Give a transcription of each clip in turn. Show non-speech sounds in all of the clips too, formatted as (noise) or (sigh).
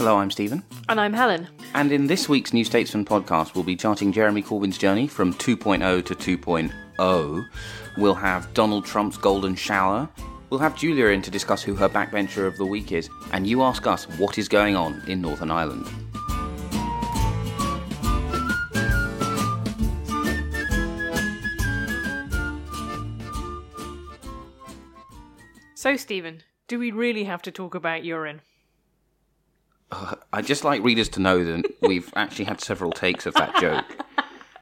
Hello, I'm Stephen. And I'm Helen. And in this week's New Statesman podcast, we'll be charting Jeremy Corbyn's journey from 2.0 to 2.0. We'll have Donald Trump's golden shower. We'll have Julia in to discuss who her backbencher of the week is. And you ask us what is going on in Northern Ireland. So, Stephen, do we really have to talk about urine? I'd just like readers to know that we've actually had several takes of that joke.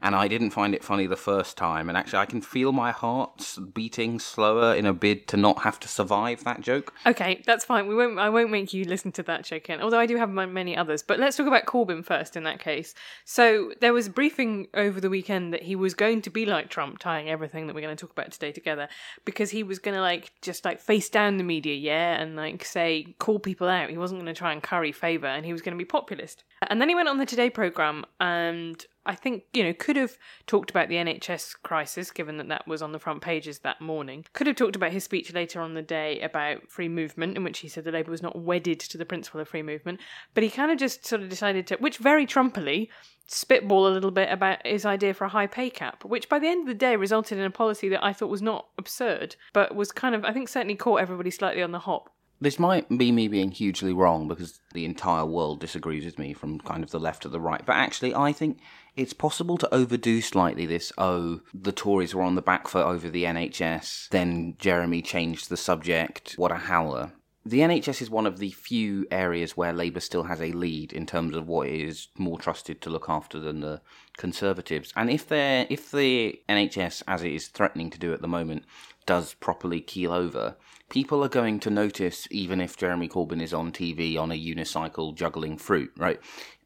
And I didn't find it funny the first time. And actually, I can feel my heart beating slower in a bid to not have to survive that joke. Okay, that's fine. We won't. I won't make you listen to that joke again. Although I do have many others. But let's talk about Corbyn first. In that case, so there was a briefing over the weekend that he was going to be like Trump, tying everything that we're going to talk about today together, because he was going to like just like face down the media, yeah, and like say call people out. He wasn't going to try and curry favour, and he was going to be populist. And then he went on the Today program and I think, you know, could have talked about the NHS crisis, given that that was on the front pages that morning. Could have talked about his speech later on the day about free movement, in which he said the Labour was not wedded to the principle of free movement. But he kind of just sort of decided to, which very trumpily, spitball a little bit about his idea for a high pay cap, which by the end of the day resulted in a policy that I thought was not absurd, but was kind of, I think, certainly caught everybody slightly on the hop. This might be me being hugely wrong because the entire world disagrees with me from kind of the left to the right. But actually, I think it's possible to overdo slightly this oh, the Tories were on the back foot over the NHS, then Jeremy changed the subject. What a howler. The NHS is one of the few areas where Labour still has a lead in terms of what is more trusted to look after than the Conservatives. And if they if the NHS, as it is threatening to do at the moment, does properly keel over, people are going to notice even if Jeremy Corbyn is on TV on a unicycle juggling fruit, right?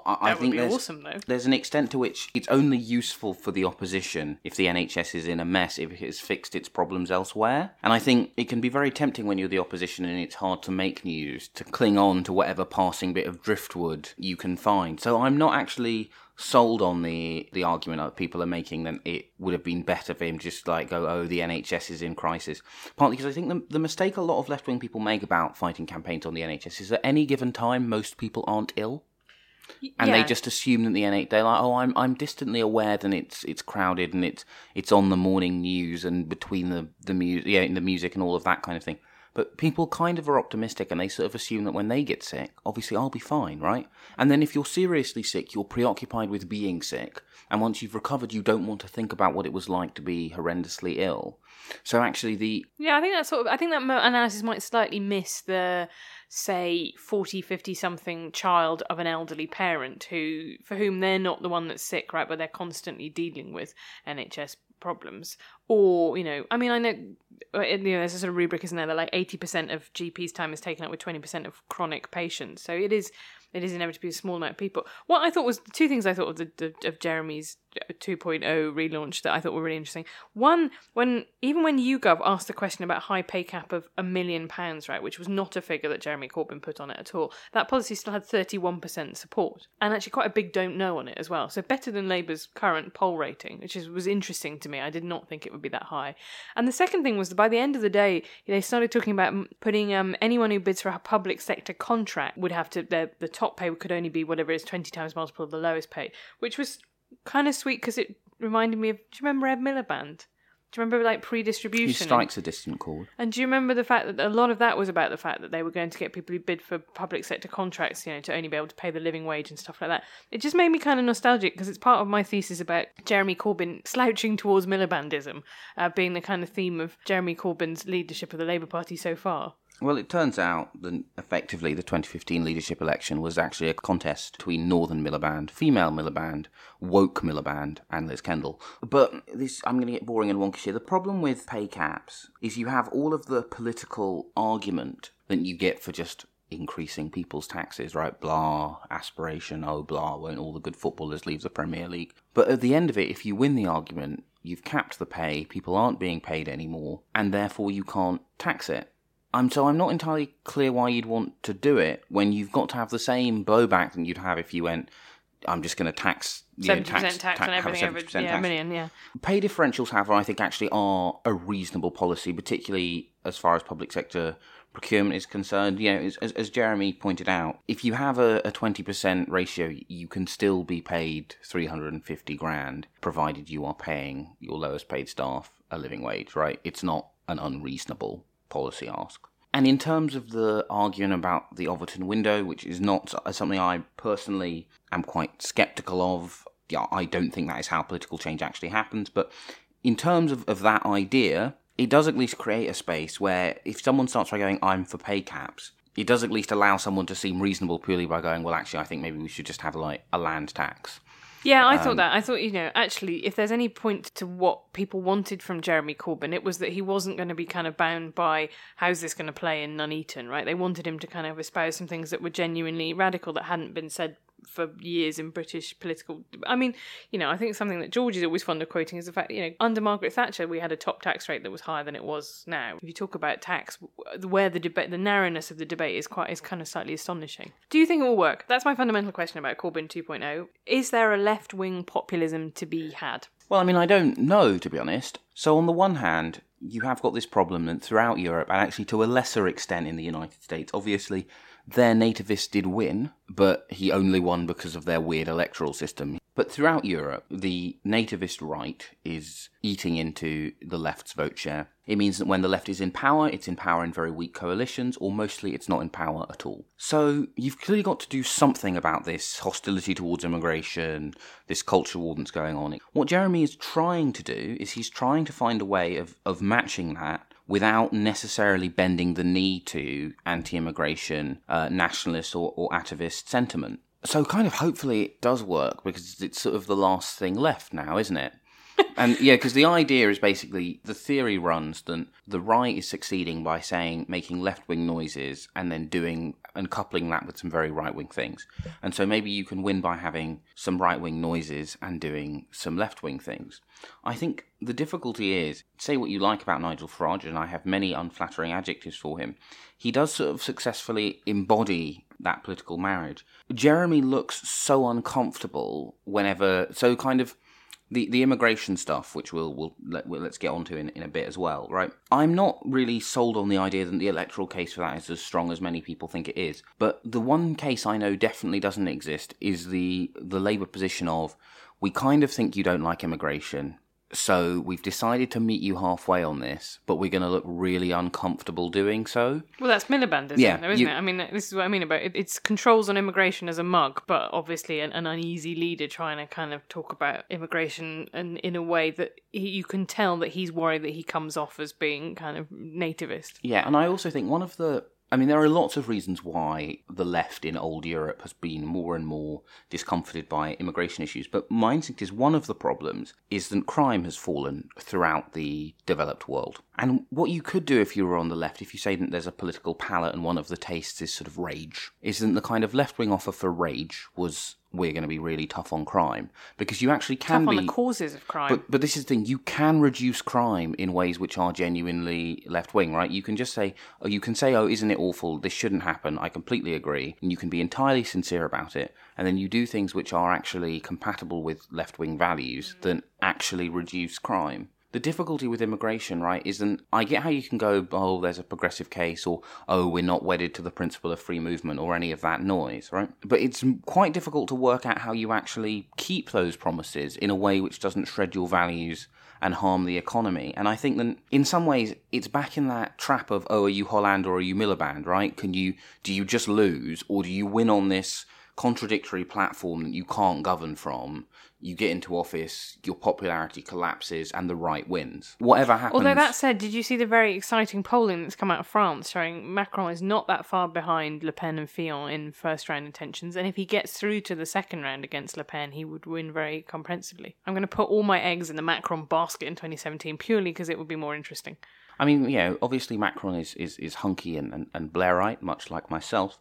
I, That I would think be there's, awesome, though. there's an extent to which it's only useful for the opposition if the NHS is in a mess, if it has fixed its problems elsewhere. And I think it can be very tempting when you're the opposition and it's hard to make news to cling on to whatever passing bit of driftwood you can find. So I'm not actually sold on the the argument that people are making that it would have been better for him just like go oh the NHS is in crisis partly because I think the, the mistake a lot of left wing people make about fighting campaigns on the NHS is at any given time most people aren't ill and yeah. they just assume that the NH they're like, oh, I'm I'm distantly aware that it's it's crowded and it's it's on the morning news and between the the music, yeah, the music and all of that kind of thing. But people kind of are optimistic and they sort of assume that when they get sick, obviously I'll be fine, right? And then if you're seriously sick, you're preoccupied with being sick, and once you've recovered, you don't want to think about what it was like to be horrendously ill. So actually, the Yeah, I think that sort of I think that analysis might slightly miss the say 40 50 something child of an elderly parent who for whom they're not the one that's sick right but they're constantly dealing with NHS problems or you know I mean I know uh, you know there's a sort of rubric isn't there that like 80% of GP's time is taken up with 20% of chronic patients so it is it is inevitably a small amount of people. What I thought was two things I thought of, the, of Jeremy's 2.0 relaunch that I thought were really interesting. One, when even when YouGov asked the question about high pay cap of a million pounds, right, which was not a figure that Jeremy Corbyn put on it at all, that policy still had 31% support and actually quite a big don't know on it as well. So better than Labour's current poll rating, which is, was interesting to me. I did not think it would be that high. And the second thing was that by the end of the day, they started talking about putting um, anyone who bids for a public sector contract would have to their the top pay could only be whatever it is 20 times multiple of the lowest pay, which was kind of sweet because it reminded me of. Do you remember Ed Miliband? Do you remember like pre-distribution? strikes a distant chord. And do you remember the fact that a lot of that was about the fact that they were going to get people who bid for public sector contracts, you know, to only be able to pay the living wage and stuff like that? It just made me kind of nostalgic because it's part of my thesis about Jeremy Corbyn slouching towards Milibandism uh, being the kind of theme of Jeremy Corbyn's leadership of the Labour Party so far. Well, it turns out that effectively the 2015 leadership election was actually a contest between Northern Miliband, female Miliband, woke Miliband, and Liz Kendall. But this, I'm going to get boring and wonkish here. The problem with pay caps is you have all of the political argument that you get for just increasing people's taxes, right? Blah, aspiration, oh blah, won't all the good footballers leave the Premier League? But at the end of it, if you win the argument, you've capped the pay, people aren't being paid anymore, and therefore you can't tax it. I'm so I'm not entirely clear why you'd want to do it when you've got to have the same blowback that you'd have if you went. I'm just going to tax Seventy percent tax, ta- on everything over 70% yeah, a tax. million, yeah. Pay differentials, however, I think actually are a reasonable policy, particularly as far as public sector procurement is concerned. You know, as, as, as Jeremy pointed out, if you have a, a 20% ratio, you can still be paid 350 grand, provided you are paying your lowest paid staff a living wage, right? It's not an unreasonable policy ask. And in terms of the arguing about the Overton window, which is not uh, something I personally am quite skeptical of, yeah, I don't think that is how political change actually happens. But in terms of, of that idea, it does at least create a space where if someone starts by going, I'm for pay caps, it does at least allow someone to seem reasonable purely by going, well, actually, I think maybe we should just have like a land tax. Yeah, I Um, thought that. I thought, you know, actually, if there's any point to what people wanted from Jeremy Corbyn, it was that he wasn't going to be kind of bound by how's this going to play in Nuneaton, right? They wanted him to kind of espouse some things that were genuinely radical that hadn't been said for years in British political. I mean, you know, I think something that George is always fond of quoting is the fact, you know, under Margaret Thatcher, we had a top tax rate that was higher than it was now. If you talk about tax, where the debate, the narrowness of the debate is quite is kind of slightly astonishing. Do you think it will work? That's my fundamental question about Corbyn 2.0. Is there a left wing populism to be had? Well, I mean, I don't know, to be honest. So, on the one hand, you have got this problem that throughout Europe, and actually to a lesser extent in the United States, obviously, their nativists did win, but he only won because of their weird electoral system. But throughout Europe, the nativist right is eating into the left's vote share. It means that when the left is in power, it's in power in very weak coalitions, or mostly it's not in power at all. So you've clearly got to do something about this hostility towards immigration, this culture war that's going on. What Jeremy is trying to do is he's trying to find a way of, of matching that without necessarily bending the knee to anti immigration, uh, nationalist, or, or atavist sentiment. So, kind of hopefully it does work because it's sort of the last thing left now, isn't it? And yeah, because the idea is basically the theory runs that the right is succeeding by saying making left wing noises and then doing and coupling that with some very right wing things. And so maybe you can win by having some right wing noises and doing some left wing things. I think the difficulty is say what you like about Nigel Farage, and I have many unflattering adjectives for him. He does sort of successfully embody that political marriage. Jeremy looks so uncomfortable whenever, so kind of the the immigration stuff, which we'll we'll, let, we'll let's get onto in in a bit as well, right? I'm not really sold on the idea that the electoral case for that is as strong as many people think it is. But the one case I know definitely doesn't exist is the the Labour position of we kind of think you don't like immigration. So we've decided to meet you halfway on this, but we're going to look really uncomfortable doing so. Well, that's Miliband, isn't Yeah, it? Though, isn't you- it? I mean, this is what I mean about it. It's controls on immigration as a mug, but obviously an, an uneasy leader trying to kind of talk about immigration and in a way that he, you can tell that he's worried that he comes off as being kind of nativist. Yeah, and I also think one of the. I mean, there are lots of reasons why the left in old Europe has been more and more discomforted by immigration issues, but my instinct is one of the problems is that crime has fallen throughout the developed world. And what you could do if you were on the left, if you say that there's a political palette and one of the tastes is sort of rage, isn't the kind of left wing offer for rage was we're going to be really tough on crime because you actually can Tough be on the causes of crime. but but this is the thing: you can reduce crime in ways which are genuinely left wing, right? You can just say, oh, you can say, oh, isn't it awful? This shouldn't happen. I completely agree, and you can be entirely sincere about it, and then you do things which are actually compatible with left wing values that actually reduce crime. The difficulty with immigration, right, isn't I get how you can go, oh, there's a progressive case, or oh, we're not wedded to the principle of free movement, or any of that noise, right? But it's quite difficult to work out how you actually keep those promises in a way which doesn't shred your values and harm the economy. And I think that in some ways it's back in that trap of oh, are you Hollande or are you Miliband? Right? Can you do you just lose or do you win on this? contradictory platform that you can't govern from, you get into office, your popularity collapses, and the right wins. Whatever happens. Although that said, did you see the very exciting polling that's come out of France showing Macron is not that far behind Le Pen and Fillon in first round intentions, and if he gets through to the second round against Le Pen, he would win very comprehensively. I'm going to put all my eggs in the Macron basket in 2017 purely because it would be more interesting. I mean, you know, obviously Macron is, is, is hunky and, and, and Blairite, much like myself,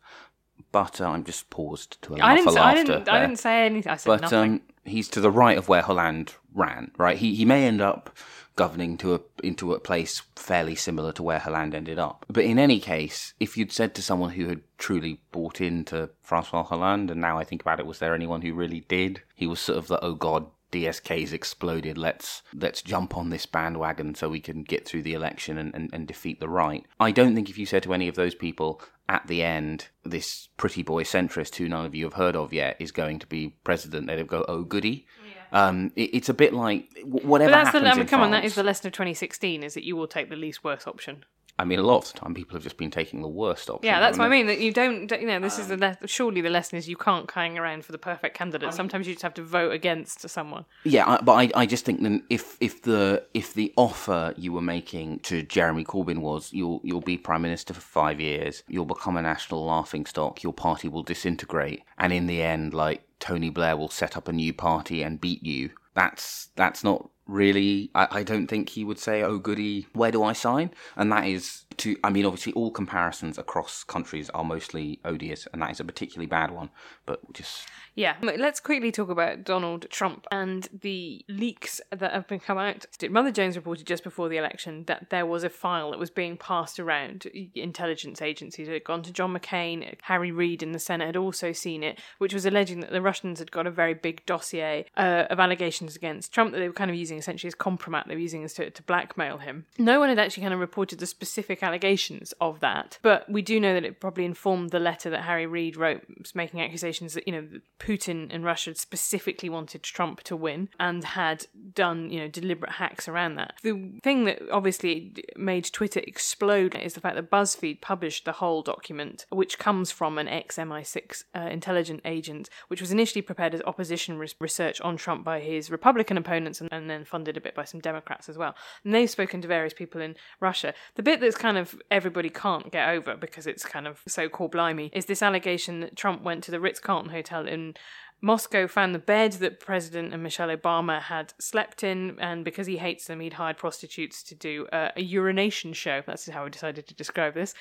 but uh, I'm just paused to allow I didn't. for Say, I laughter. didn't. I didn't say anything. I said but nothing. um, he's to the right of where Hollande ran. Right, he he may end up governing to a into a place fairly similar to where Hollande ended up. But in any case, if you'd said to someone who had truly bought into Francois Hollande, and now I think about it, was there anyone who really did? He was sort of the oh god. DSK's exploded. Let's let's jump on this bandwagon so we can get through the election and, and, and defeat the right. I don't think if you said to any of those people at the end, this pretty boy centrist who none of you have heard of yet is going to be president, they'd go, oh goody. Um, it, it's a bit like whatever but that's the. happens I mean, come on. That is the lesson of 2016. Is that you will take the least worst option. I mean, a lot of the time people have just been taking the worst option. Yeah, that's what I mean. That you don't. don't- You know, this is Um, the le- surely the lesson is you can't hang around for the perfect candidate. Sometimes you just have to vote against someone. Yeah, I, but I, I just think that if if the if the offer you were making to Jeremy Corbyn was you'll you'll be prime minister for five years, you'll become a national laughing stock, your party will disintegrate, and in the end, like Tony Blair will set up a new party and beat you. That's that's not really. I, I don't think he would say, "Oh goody, where do I sign?" And that is to. I mean, obviously, all comparisons across countries are mostly odious, and that is a particularly bad one. But just Yeah, let's quickly talk about Donald Trump and the leaks that have been come out. Mother Jones reported just before the election that there was a file that was being passed around intelligence agencies. Had gone to John McCain. Harry Reid in the Senate had also seen it, which was alleging that the Russians had got a very big dossier uh, of allegations against Trump that they were kind of using essentially as kompromat. They were using as to, to blackmail him. No one had actually kind of reported the specific allegations of that, but we do know that it probably informed the letter that Harry Reid wrote, making accusations that you know Putin and Russia specifically wanted Trump to win and had done you know deliberate hacks around that. The thing that obviously made Twitter explode is the fact that BuzzFeed published the whole document, which comes from an ex MI6 uh, intelligence agent, which was initially prepared as opposition res- research on Trump by his Republican opponents and, and then funded a bit by some Democrats as well. And they've spoken to various people in Russia. The bit that's kind of everybody can't get over because it's kind of so called blimey is this allegation that Trump went to the Ritz Carlton Hotel in Moscow found the bed that President and Michelle Obama had slept in, and because he hates them, he'd hired prostitutes to do uh, a urination show. That's how I decided to describe this,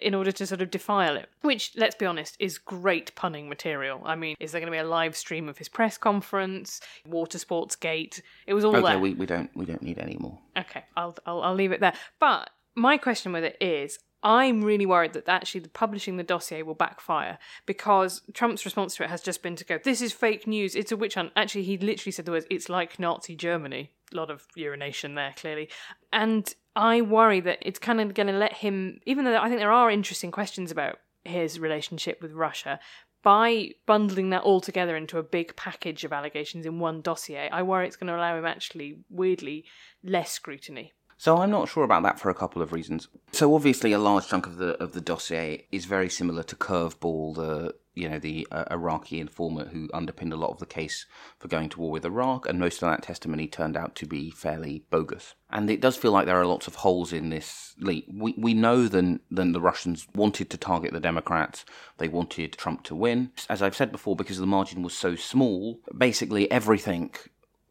in order to sort of defile it. Which, let's be honest, is great punning material. I mean, is there going to be a live stream of his press conference, Water Sports Gate? It was all okay, there. we, we don't we don't need any more. Okay, I'll, I'll I'll leave it there. But my question with it is, I'm really worried that actually the publishing the dossier will backfire because Trump's response to it has just been to go, "This is fake news. It's a witch hunt." Actually, he literally said the words, "It's like Nazi Germany." A lot of urination there, clearly, and I worry that it's kind of going to let him. Even though I think there are interesting questions about his relationship with Russia, by bundling that all together into a big package of allegations in one dossier, I worry it's going to allow him actually, weirdly, less scrutiny. So I'm not sure about that for a couple of reasons. So obviously, a large chunk of the of the dossier is very similar to Curveball, the you know the uh, Iraqi informant who underpinned a lot of the case for going to war with Iraq, and most of that testimony turned out to be fairly bogus. And it does feel like there are lots of holes in this leak. We we know then then the Russians wanted to target the Democrats. They wanted Trump to win. As I've said before, because the margin was so small, basically everything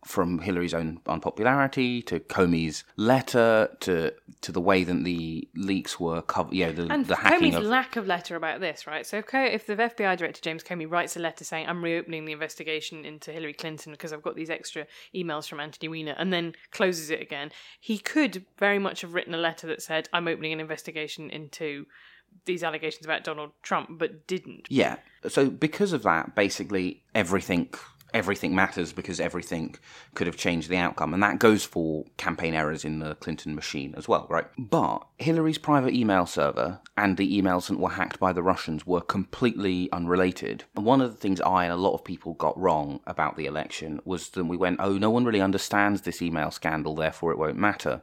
from Hillary's own unpopularity to Comey's letter to to the way that the leaks were covered, yeah, the, And the hacking Comey's of lack of letter about this, right? So if, Co- if the FBI director James Comey writes a letter saying I'm reopening the investigation into Hillary Clinton because I've got these extra emails from Anthony Weiner, and then closes it again, he could very much have written a letter that said I'm opening an investigation into these allegations about Donald Trump, but didn't. yeah. So because of that, basically everything everything matters because everything could have changed the outcome. And that goes for campaign errors in the Clinton machine as well, right? But Hillary's private email server and the emails that were hacked by the Russians were completely unrelated. And one of the things I and a lot of people got wrong about the election was that we went, oh, no one really understands this email scandal, therefore it won't matter.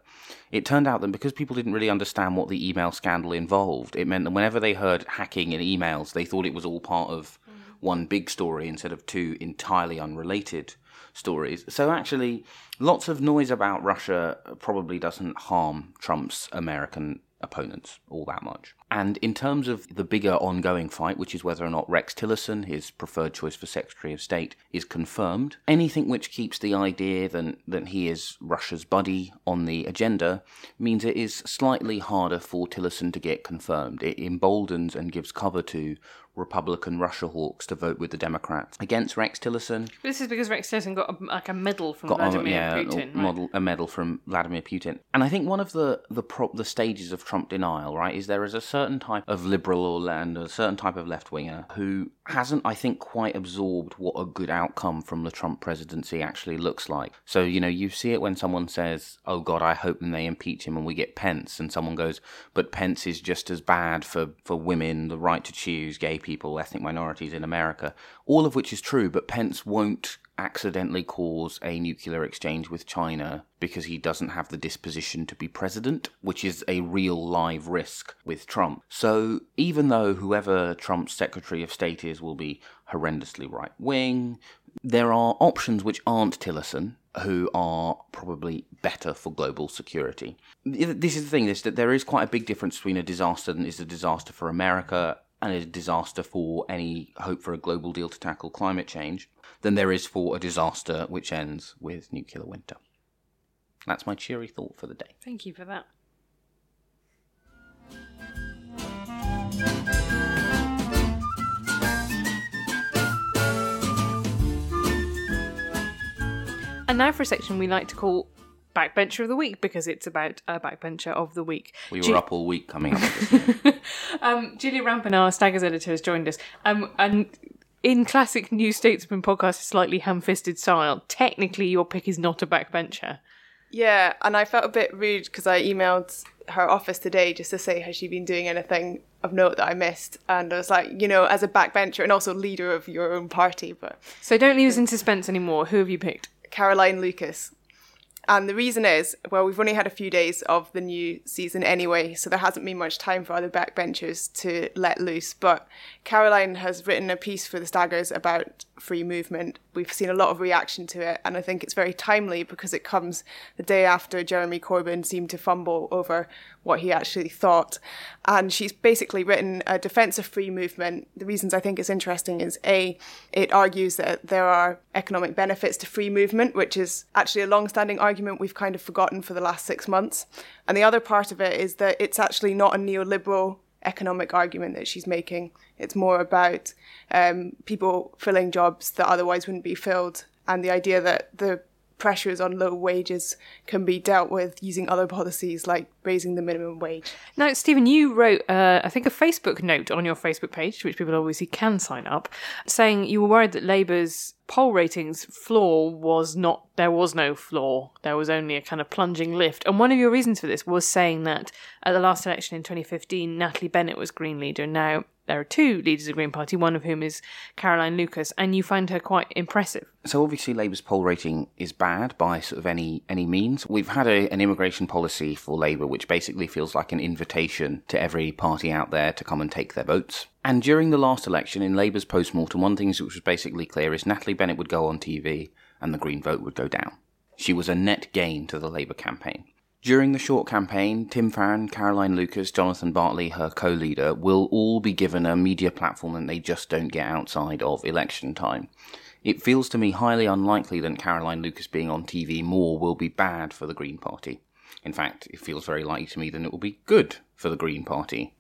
It turned out that because people didn't really understand what the email scandal involved, it meant that whenever they heard hacking in emails, they thought it was all part of one big story instead of two entirely unrelated stories. So actually, lots of noise about Russia probably doesn't harm Trump's American opponents all that much. And in terms of the bigger ongoing fight, which is whether or not Rex Tillerson, his preferred choice for Secretary of State, is confirmed, anything which keeps the idea that, that he is Russia's buddy on the agenda means it is slightly harder for Tillerson to get confirmed. It emboldens and gives cover to Republican Russia hawks to vote with the Democrats against Rex Tillerson. This is because Rex Tillerson got a, like a medal from Got Vladimir yeah, Putin. a, right? model, a medal from Vladimir Putin. And I think one of the the pro- the stages of Trump denial, right, is there is a certain type of liberal or and a certain type of left winger who hasn't, I think, quite absorbed what a good outcome from the Trump presidency actually looks like. So you know, you see it when someone says, "Oh God, I hope they impeach him and we get Pence," and someone goes, "But Pence is just as bad for for women, the right to choose, gay people, ethnic minorities in America." All of which is true, but Pence won't accidentally cause a nuclear exchange with China because he doesn't have the disposition to be president, which is a real live risk with Trump. So even though whoever Trump's Secretary of State is will be horrendously right wing, there are options which aren't Tillerson who are probably better for global security. This is the thing, is that there is quite a big difference between a disaster that is a disaster for America and a disaster for any hope for a global deal to tackle climate change than there is for a disaster which ends with nuclear winter. That's my cheery thought for the day. Thank you for that. And now for a section we like to call Backbencher of the Week because it's about a backbencher of the week. We were Ju- up all week coming up with this. (laughs) um, Julia Rampen, our Staggers editor, has joined us. Um, and in classic New Statesman podcast, slightly ham-fisted style, technically your pick is not a backbencher. Yeah, and I felt a bit rude because I emailed her office today just to say has she been doing anything of note that I missed, and I was like, you know, as a backbencher and also leader of your own party, but So don't leave us in suspense anymore. Who have you picked? Caroline Lucas. And the reason is, well, we've only had a few days of the new season anyway, so there hasn't been much time for other backbenchers to let loose. But Caroline has written a piece for the Staggers about free movement. We've seen a lot of reaction to it, and I think it's very timely because it comes the day after Jeremy Corbyn seemed to fumble over what he actually thought. And she's basically written a defense of free movement. The reasons I think it's interesting is A, it argues that there are economic benefits to free movement, which is actually a long standing argument we've kind of forgotten for the last six months. And the other part of it is that it's actually not a neoliberal economic argument that she's making. It's more about um, people filling jobs that otherwise wouldn't be filled, and the idea that the pressures on low wages can be dealt with using other policies like raising the minimum wage. Now, Stephen, you wrote, uh, I think, a Facebook note on your Facebook page, which people obviously can sign up, saying you were worried that Labour's poll ratings floor was not, there was no floor There was only a kind of plunging lift. And one of your reasons for this was saying that at the last election in 2015, Natalie Bennett was Green leader. Now, there are two leaders of the Green Party, one of whom is Caroline Lucas, and you find her quite impressive. So obviously, Labour's poll rating is bad by sort of any any means. We've had a, an immigration policy for Labour which basically feels like an invitation to every party out there to come and take their votes. And during the last election, in Labour's post-mortem, one thing which was basically clear is Natalie Bennett would go on TV and the Green vote would go down. She was a net gain to the Labour campaign. During the short campaign, Tim Farron, Caroline Lucas, Jonathan Bartley, her co leader, will all be given a media platform that they just don't get outside of election time. It feels to me highly unlikely that Caroline Lucas being on TV more will be bad for the Green Party. In fact, it feels very likely to me that it will be good for the Green Party.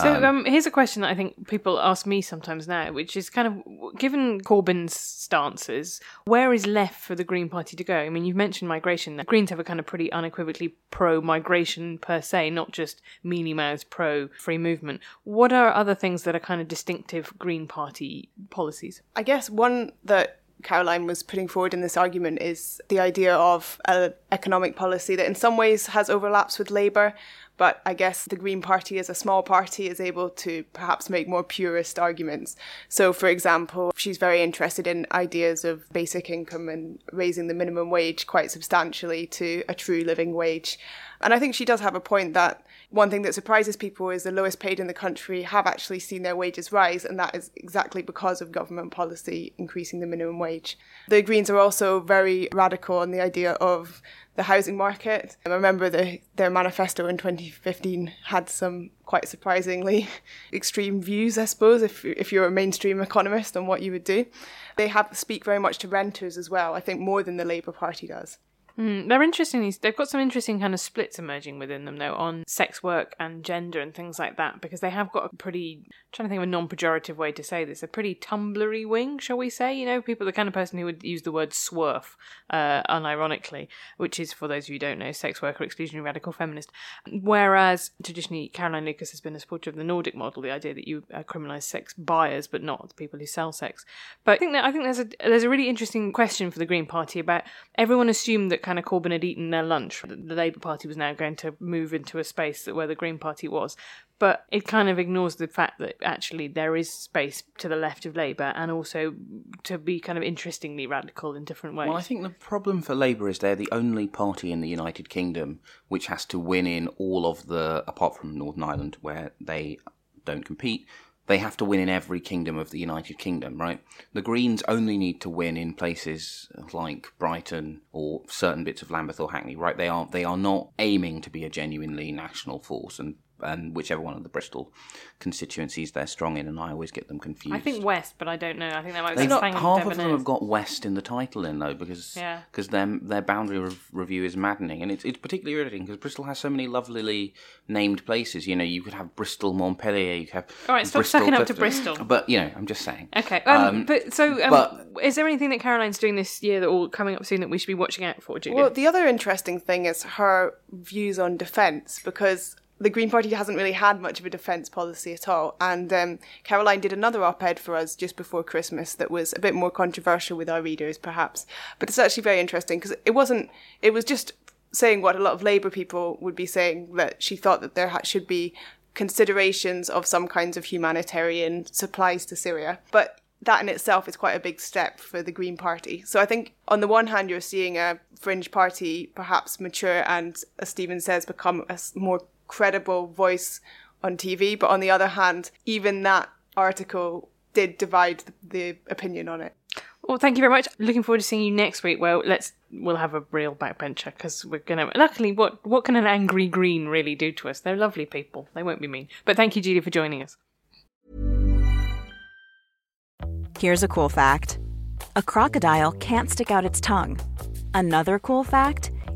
So um, here's a question that I think people ask me sometimes now, which is kind of given Corbyn's stances, where is left for the Green Party to go? I mean, you've mentioned migration. The Greens have a kind of pretty unequivocally pro-migration per se, not just mealy mouthed pro-free movement. What are other things that are kind of distinctive Green Party policies? I guess one that Caroline was putting forward in this argument is the idea of an economic policy that in some ways has overlaps with Labour, but I guess the Green Party, as a small party, is able to perhaps make more purist arguments. So, for example, she's very interested in ideas of basic income and raising the minimum wage quite substantially to a true living wage. And I think she does have a point that one thing that surprises people is the lowest paid in the country have actually seen their wages rise, and that is exactly because of government policy increasing the minimum wage. The Greens are also very radical on the idea of the housing market. I remember the, their manifesto in 2015 had some quite surprisingly (laughs) extreme views, I suppose, if, if you're a mainstream economist on what you would do. They have speak very much to renters as well, I think more than the Labour Party does. Mm, they're interesting. They've got some interesting kind of splits emerging within them, though, on sex work and gender and things like that, because they have got a pretty, I'm trying to think of a non pejorative way to say this, a pretty tumblery wing, shall we say? You know, people, the kind of person who would use the word swerf, uh, unironically, which is, for those of you who don't know, sex worker, exclusionary radical feminist. Whereas traditionally, Caroline Lucas has been a supporter of the Nordic model, the idea that you uh, criminalise sex buyers, but not the people who sell sex. But I think that I think there's a there's a really interesting question for the Green Party about everyone assumed that of Corbyn had eaten their lunch. The Labour Party was now going to move into a space where the Green Party was. But it kind of ignores the fact that actually there is space to the left of Labour and also to be kind of interestingly radical in different ways. Well, I think the problem for Labour is they're the only party in the United Kingdom which has to win in all of the, apart from Northern Ireland, where they don't compete, they have to win in every kingdom of the United Kingdom, right? The Greens only need to win in places like Brighton or certain bits of Lambeth or Hackney, right? They are they are not aiming to be a genuinely national force, and and whichever one of the Bristol constituencies they're strong in, and I always get them confused. I think West, but I don't know. I think that might be They've got, something half of them Devon have got West in the title in though because Yeah. because their their boundary rev- review is maddening and it's it's particularly irritating because Bristol has so many lovelily named places. You know, you could have Bristol Montpelier, you could have All right, stop Bristol sucking up to Bristol. But you know, I'm just saying. Okay, um, Um, but so um, but- is there anything that Caroline's doing this year that or coming up soon that we should be watching out for, Julia? Well, the other interesting thing is her views on defence, because the Green Party hasn't really had much of a defence policy at all. And um, Caroline did another op ed for us just before Christmas that was a bit more controversial with our readers, perhaps. But it's actually very interesting because it wasn't, it was just saying what a lot of Labour people would be saying that she thought that there should be considerations of some kinds of humanitarian supplies to Syria. But that in itself is quite a big step for the Green Party. So I think on the one hand, you're seeing a fringe party perhaps mature and, as Stephen says, become a more credible voice on TV. But on the other hand, even that article did divide the, the opinion on it. Well, thank you very much. Looking forward to seeing you next week. Well, let's we'll have a real backbencher because we're gonna. Luckily, what what can an angry green really do to us? They're lovely people. They won't be mean. But thank you, Julie, for joining us. Here's a cool fact a crocodile can't stick out its tongue. Another cool fact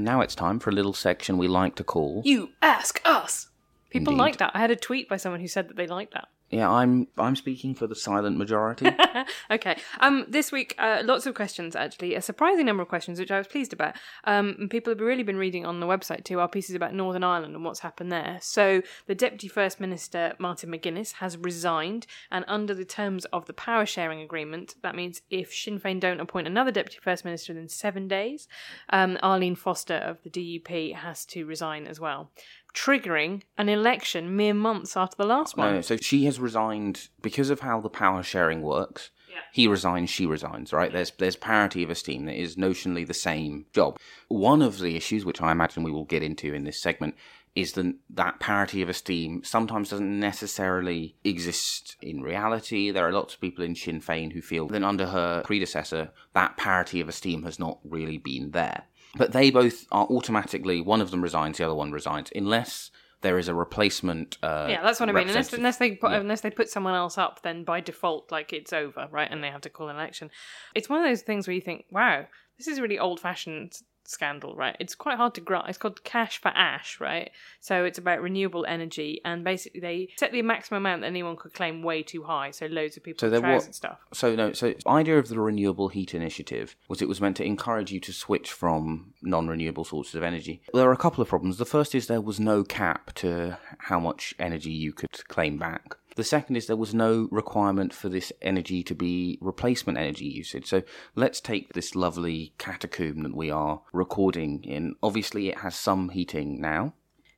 And now it's time for a little section we like to call. You ask us. People Indeed. like that. I had a tweet by someone who said that they liked that. Yeah, I'm I'm speaking for the silent majority. (laughs) okay. Um, this week, uh, lots of questions actually, a surprising number of questions, which I was pleased about. Um, people have really been reading on the website too our pieces about Northern Ireland and what's happened there. So the Deputy First Minister Martin McGuinness has resigned, and under the terms of the power sharing agreement, that means if Sinn Féin don't appoint another Deputy First Minister within seven days, um, Arlene Foster of the DUP has to resign as well. Triggering an election mere months after the last one. No, so she has resigned because of how the power sharing works. He resigns, she resigns, right? There's there's parity of esteem. It is notionally the same job. One of the issues, which I imagine we will get into in this segment, is that that parity of esteem sometimes doesn't necessarily exist in reality. There are lots of people in Sinn Féin who feel that under her predecessor, that parity of esteem has not really been there. But they both are automatically, one of them resigns, the other one resigns, unless there is a replacement. Uh, yeah, that's what I mean. Unless, unless they put, Yeah. unless they put someone else up, then by default, like it's over, right? And they have to call an election. It's one of those things where you think, wow, this is really old-fashioned scandal, right? It's quite hard to grasp. It's called Cash for Ash, right? So it's about renewable energy, and basically they set the maximum amount that anyone could claim way too high, so loads of people So there wa- and stuff. So no, so idea of the renewable heat initiative was it was meant to encourage you to switch from non-renewable sources of energy. There are a couple of problems. The first is there was no cap to how much energy you could claim back. The second is there was no requirement for this energy to be replacement energy usage. So let's take this lovely catacomb that we are recording in. Obviously, it has some heating now.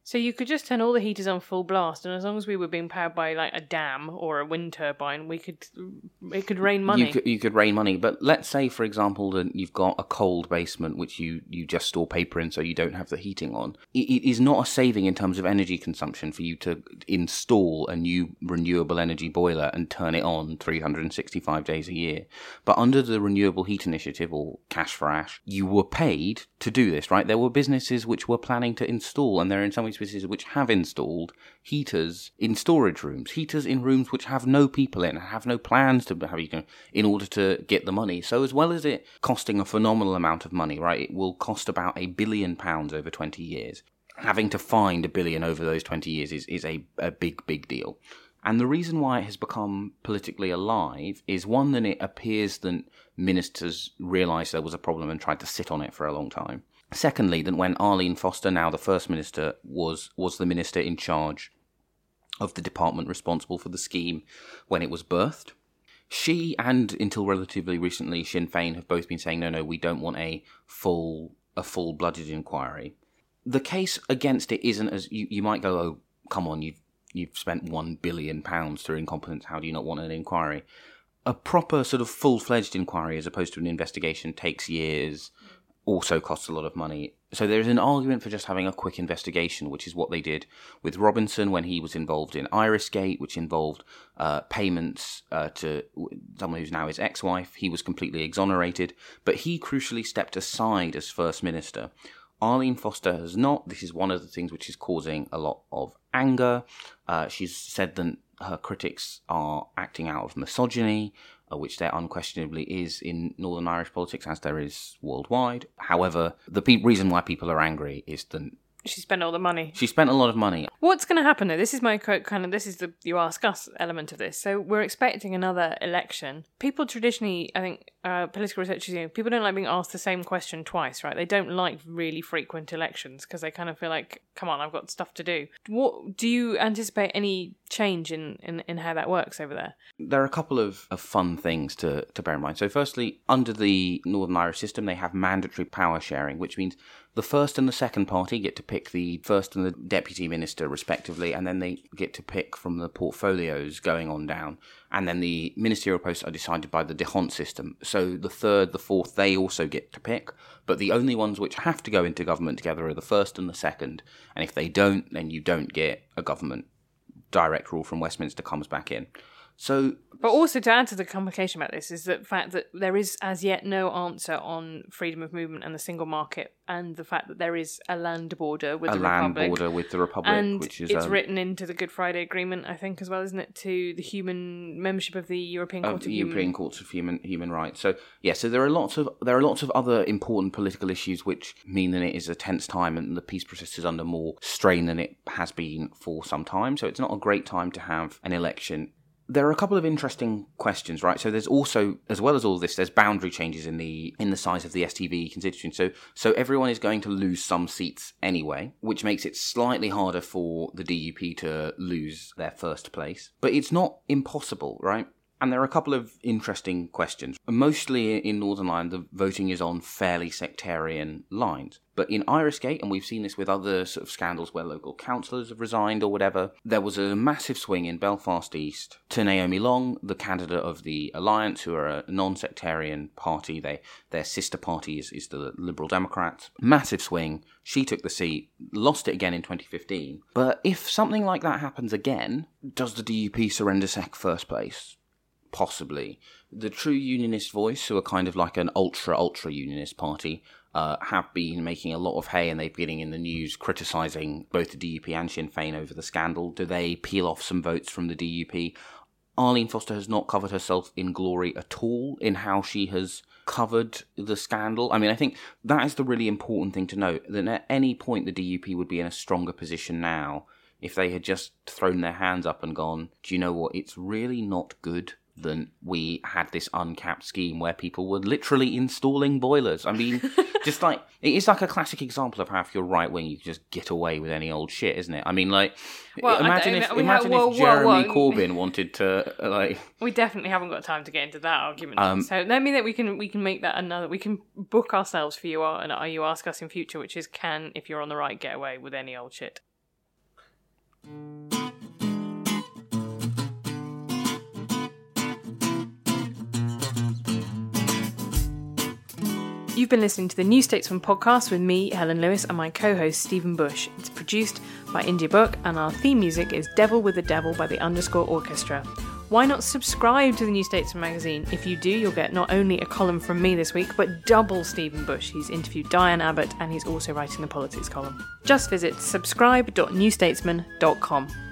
So you could just turn all the heaters on full blast, and as long as we were being powered by like a dam or a wind turbine, we could it could rain money. You could, you could rain money, but let's say, for example, that you've got a cold basement which you, you just store paper in, so you don't have the heating on. It, it is not a saving in terms of energy consumption for you to install a new renewable energy boiler and turn it on 365 days a year. But under the Renewable Heat Initiative or Cash for Ash, you were paid to do this, right? There were businesses which were planning to install, and there are in some ways businesses which have installed heaters in storage rooms, heaters in rooms which have no people in, have no plans to have heating in order to get the money. So as well as it costing a phenomenal amount of money, right, it will cost about a billion pounds over 20 years. Having to find a billion over those 20 years is, is a, a big, big deal. And the reason why it has become politically alive is one, that it appears that ministers realised there was a problem and tried to sit on it for a long time. Secondly, that when Arlene Foster, now the First Minister, was, was the minister in charge of the department responsible for the scheme when it was birthed, she and until relatively recently Sinn Féin have both been saying no, no, we don't want a full a full blooded inquiry. The case against it isn't as you, you might go, oh, come on, you've you've spent one billion pounds through incompetence. How do you not want an inquiry? A proper sort of full fledged inquiry, as opposed to an investigation, takes years. Also costs a lot of money. So there is an argument for just having a quick investigation, which is what they did with Robinson when he was involved in Irisgate, which involved uh, payments uh, to someone who's now his ex-wife. He was completely exonerated, but he crucially stepped aside as first minister. Arlene Foster has not. This is one of the things which is causing a lot of anger. Uh, she's said that her critics are acting out of misogyny, Uh, which there unquestionably is in Northern Irish politics, as there is worldwide. However, the pe- reason why people are angry is that she spent all the money. she spent a lot of money. What's going to happen though? This is my quote, kind of. This is the you ask us element of this. So we're expecting another election. People traditionally, I think, uh, political researchers, you know, people don't like being asked the same question twice, right? They don't like really frequent elections because they kind of feel like, come on, I've got stuff to do. What do you anticipate any change in in, in how that works over there? There are a couple of, of fun things to, to bear in mind. So, firstly, under the Northern Irish system, they have mandatory power sharing, which means the first and the second party get to pick the first and the deputy minister, respectively, and then they get to pick from the portfolios going on down. And then the ministerial posts are decided by the D'Hondt system. So, the third, the fourth, they also get to pick, but the only ones which have to go into government together are the first and the second. And if they don't, then you don't get a government. Direct rule from Westminster comes back in. So But also to add to the complication about this is the fact that there is as yet no answer on freedom of movement and the single market, and the fact that there is a land border with a the land Republic. border with the Republic, and which is it's um, written into the Good Friday Agreement, I think, as well, isn't it, to the human membership of the European Court of of, the Human European Courts of Human Human Rights. So yeah, so there are lots of there are lots of other important political issues which mean that it is a tense time and the peace process is under more strain than it has been for some time. So it's not a great time to have an election. There are a couple of interesting questions, right? So there's also, as well as all this, there's boundary changes in the in the size of the STV constituency. So so everyone is going to lose some seats anyway, which makes it slightly harder for the DUP to lose their first place. But it's not impossible, right? And there are a couple of interesting questions. Mostly in Northern Ireland, the voting is on fairly sectarian lines. But in Irisgate, and we've seen this with other sort of scandals where local councillors have resigned or whatever, there was a massive swing in Belfast East to Naomi Long, the candidate of the Alliance, who are a non-sectarian party. They their sister party is, is the Liberal Democrats. Massive swing. She took the seat, lost it again in 2015. But if something like that happens again, does the DUP surrender sec first place? Possibly. The True Unionist Voice, who are kind of like an ultra ultra unionist party, uh, have been making a lot of hay and they've been getting in the news criticising both the DUP and Sinn Féin over the scandal. Do they peel off some votes from the DUP? Arlene Foster has not covered herself in glory at all in how she has covered the scandal. I mean, I think that is the really important thing to note that at any point the DUP would be in a stronger position now if they had just thrown their hands up and gone, do you know what? It's really not good that we had this uncapped scheme where people were literally installing boilers. I mean, (laughs) just like it's like a classic example of how if you're right wing, you can just get away with any old shit, isn't it? I mean, like well, imagine if imagine if Jeremy Corbyn wanted to uh, like. (laughs) We definitely haven't got time to get into that argument. Um, so let me that we can we can make that another. We can book ourselves for you are and are you ask us in future, which is can if you're on the right get away with any old shit. You've been listening to the New Statesman podcast with me, Helen Lewis, and my co host, Stephen Bush. It's produced by India Bourke, and our theme music is Devil with the Devil by the Underscore Orkestra. Why not subscribe to the New Statesman magazine? If you do, you'll get not only a column from me this week, but double Stephen Bush. He's interviewed Diane Abbott and he's also writing the politics column. Just visit subscribe.newstatesman.com.